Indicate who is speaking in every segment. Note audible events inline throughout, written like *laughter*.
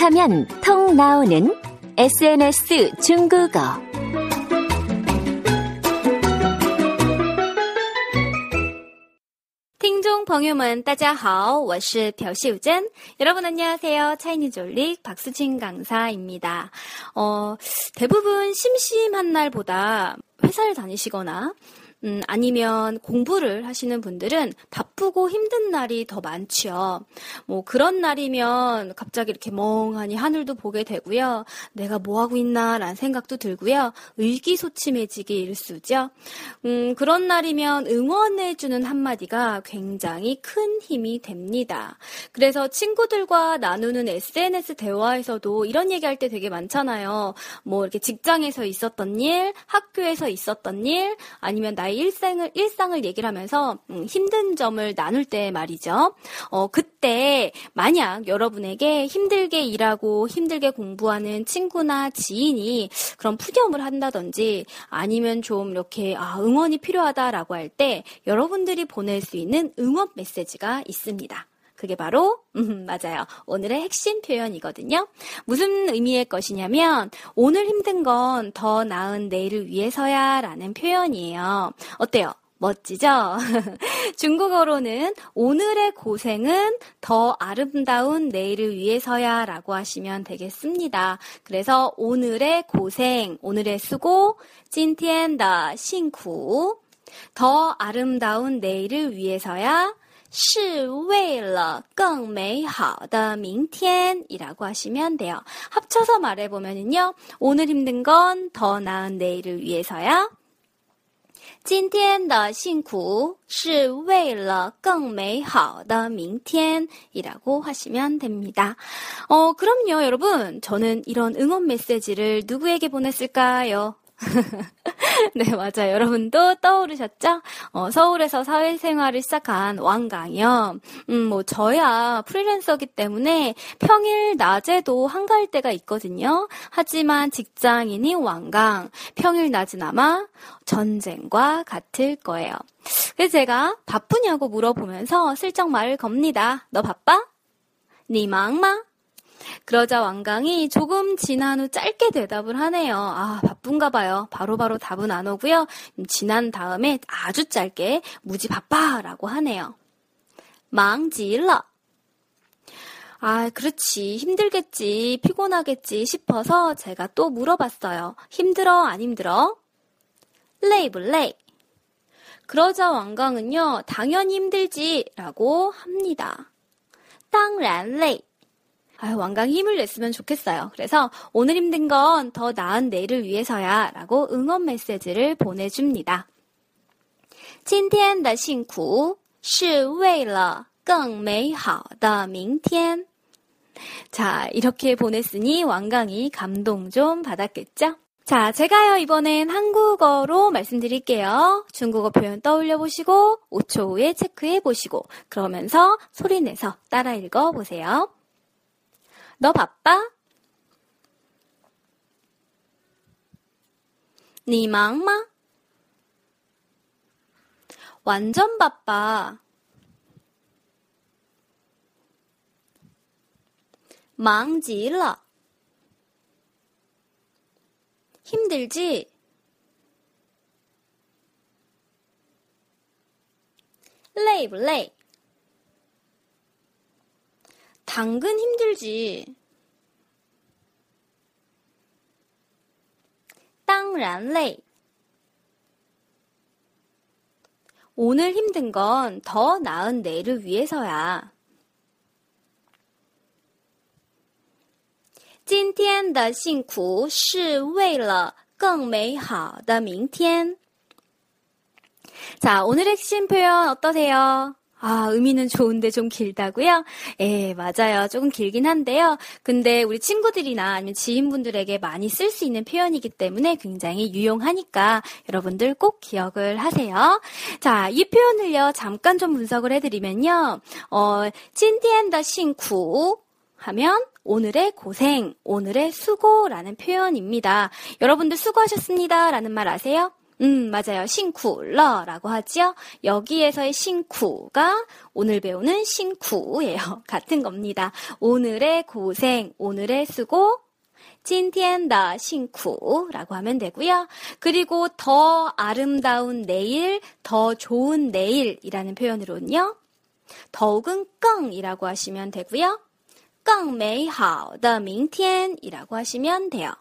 Speaker 1: 톡하면 통 나오는 SNS 중국어.
Speaker 2: 听众朋友们，大家好，我是朴秀珍。 여러분 안녕하세요. 차이니즈 올릭 박수진 강사입니다. 어, 대부분 심심한 날보다 회사를 다니시거나 음, 아니면 공부를 하시는 분들은 바쁘고 힘든 날이 더 많죠. 뭐 그런 날이면 갑자기 이렇게 멍하니 하늘도 보게 되고요. 내가 뭐 하고 있나라는 생각도 들고요. 의기소침해지기 일쑤죠. 음, 그런 날이면 응원해주는 한마디가 굉장히 큰 힘이 됩니다. 그래서 친구들과 나누는 SNS 대화에서도 이런 얘기할 때 되게 많잖아요. 뭐 이렇게 직장에서 있었던 일, 학교에서 있었던 일, 아니면 나의 일상을 일상을 얘기를 하면서 음, 힘든 점을 나눌 때 말이죠. 어 그때 만약 여러분에게 힘들게 일하고 힘들게 공부하는 친구나 지인이 그런 푸념을 한다든지 아니면 좀 이렇게 아, 응원이 필요하다라고 할 때 여러분들이 보낼 수 있는 응원 메시지가 있습니다. 그게 바로 음, 맞아요. 오늘의 핵심 표현이거든요. 무슨 의미의 것이냐면 오늘 힘든 건 더 나은 내일을 위해서야라는 표현이에요. 어때요? 멋지죠? *laughs* 중국어로는 오늘의 고생은 더 아름다운 내일을 위해서야 라고 하시면 되겠습니다. 그래서 오늘의 고생, 오늘의 수고, 찐티엔다, 싱쿠. 더 아름다운 내일을 위해서야 是为了更美好的明天이라고 하시면 돼요. 합쳐서 말해보면요. 오늘 힘든 건 더 나은 내일을 위해서야. 今天的辛苦是为了更美好的明天이라고 하시면 됩니다. 어, 그럼요, 여러분. 저는 이런 응원 메시지를 누구에게 보냈을까요? *laughs* 네, 맞아요. 여러분도 떠오르셨죠? 어, 서울에서 사회생활을 시작한 왕강이요. 음, 뭐, 저야 프리랜서기 때문에 평일 낮에도 한가할 때가 있거든요. 하지만 직장인이 왕강, 평일 낮은아마 전쟁과 같을 거예요. 그래서 제가 바쁘냐고 물어보면서 슬쩍 말을 겁니다. 너 바빠? 니 망마? 그러자 왕강이 조금 지난 후 짧게 대답을 하네요. 아, 바쁜가 봐요. 바로바로 바로 답은 안 오고요. 지난 다음에 아주 짧게 무지 바빠라고 하네요. 망지러. 아, 그렇지. 힘들겠지. 피곤하겠지 싶어서 제가 또 물어봤어요. 힘들어? 안 힘들어? 레이블레이. 그러자 왕강은요, 당연히 힘들지. 라고 합니다. 当然累. 아유, 왕강이 힘을 냈으면 좋겠어요. 그래서 오늘 힘든 건 더 나은 내일을 위해서야 라고 응원 메시지를 보내줍니다. 今天的辛苦是为了更美好的明天. 자, 이렇게 보냈으니 왕강이 감동 좀 받았겠죠? 자, 제가요, 이번엔 한국어로 말씀드릴게요. 중국어 표현 떠올려 보시고, 5초 후에 체크해 보시고, 그러면서 소리 내서 따라 읽어 보세요. 너 바빠? 你忙吗? 완전 바빠. 忙极了. 힘들지? 累不累? 당근 힘들지. 当然累. 오늘 힘든 건 더 나은 내일을 위해서야. 今天的辛苦是为了更美好的明天。 자, 오늘 핵심 표현 어떠세요? 아, 의미는 좋은데 좀 길다고요? 예, 맞아요. 조금 길긴 한데요. 근데 우리 친구들이나 아니면 지인분들에게 많이 쓸 수 있는 표현이기 때문에 굉장히 유용하니까 여러분들 꼭 기억을 하세요. 자, 이 표현을요, 잠깐 좀 분석을 해드리면요. 어, 찐티엔더 싱쿠 하면 오늘의 고생, 오늘의 수고라는 표현입니다. 여러분들 수고하셨습니다. 라는 말 아세요? 음, 맞아요. 싱쿠러라고 하죠. 여기에서의 싱쿠가 오늘 배우는 싱쿠예요. *laughs* 같은 겁니다. 오늘의 고생, 오늘의 수고, 찐티엔다 싱쿠라고 하면 되고요. 그리고 더 아름다운 내일, 더 좋은 내일이라는 표현으로는요. 더욱은 껑이라고 하시면 되고요. 更美好的明天이라고 하시면 돼요.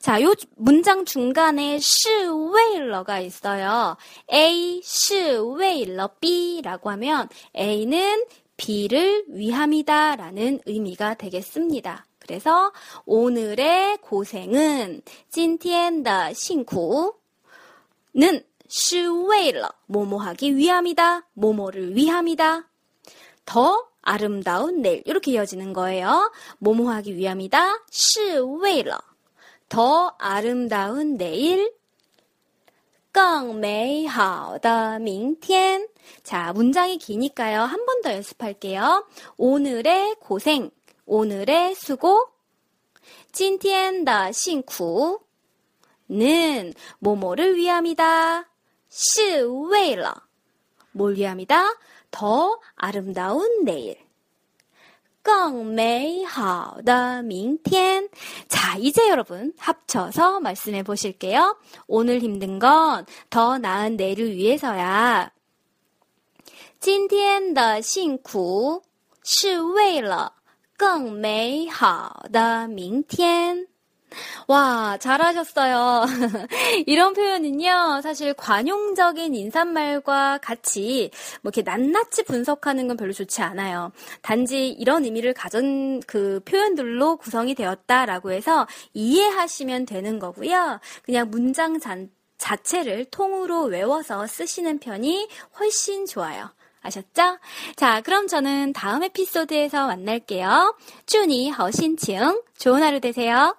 Speaker 2: 자, 요 문장 중간에 是为了가 있어요. A 是为了 B라고 하면 A는 B를 위함이다 라는 의미가 되겠습니다. 그래서 오늘의 고생은 今天的 辛苦는 是为了 뭐뭐하기 위함이다. 뭐뭐를 위함이다. 더 아름다운 내일 이렇게 이어지는 거예요. 뭐뭐하기 위함이다. 是为了 더 아름다운 내일 更美好的明天 자, 문장이 기니까요. 한 번 더 연습할게요. 오늘의 고생, 오늘의 수고 今天的辛苦는 뭐뭐를 위함이다. 是为了뭘 위함이다? 더 아름다운 내일. 更美好的明天. 자, 이제 여러분 합쳐서 말씀해 보실게요. 오늘 힘든 건 더 나은 내일을 위해서야. 今天的辛苦是为了更美好的明天。 와, 잘하셨어요. *laughs* 이런 표현은요, 사실 관용적인 인사말과 같이 뭐 이렇게 낱낱이 분석하는 건 별로 좋지 않아요. 단지 이런 의미를 가진 그 표현들로 구성이 되었다라고 해서 이해하시면 되는 거고요. 그냥 문장 잔, 자체를 통으로 외워서 쓰시는 편이 훨씬 좋아요. 아셨죠? 자, 그럼 저는 다음 에피소드에서 만날게요. 쭈니 허신칭 좋은 하루 되세요.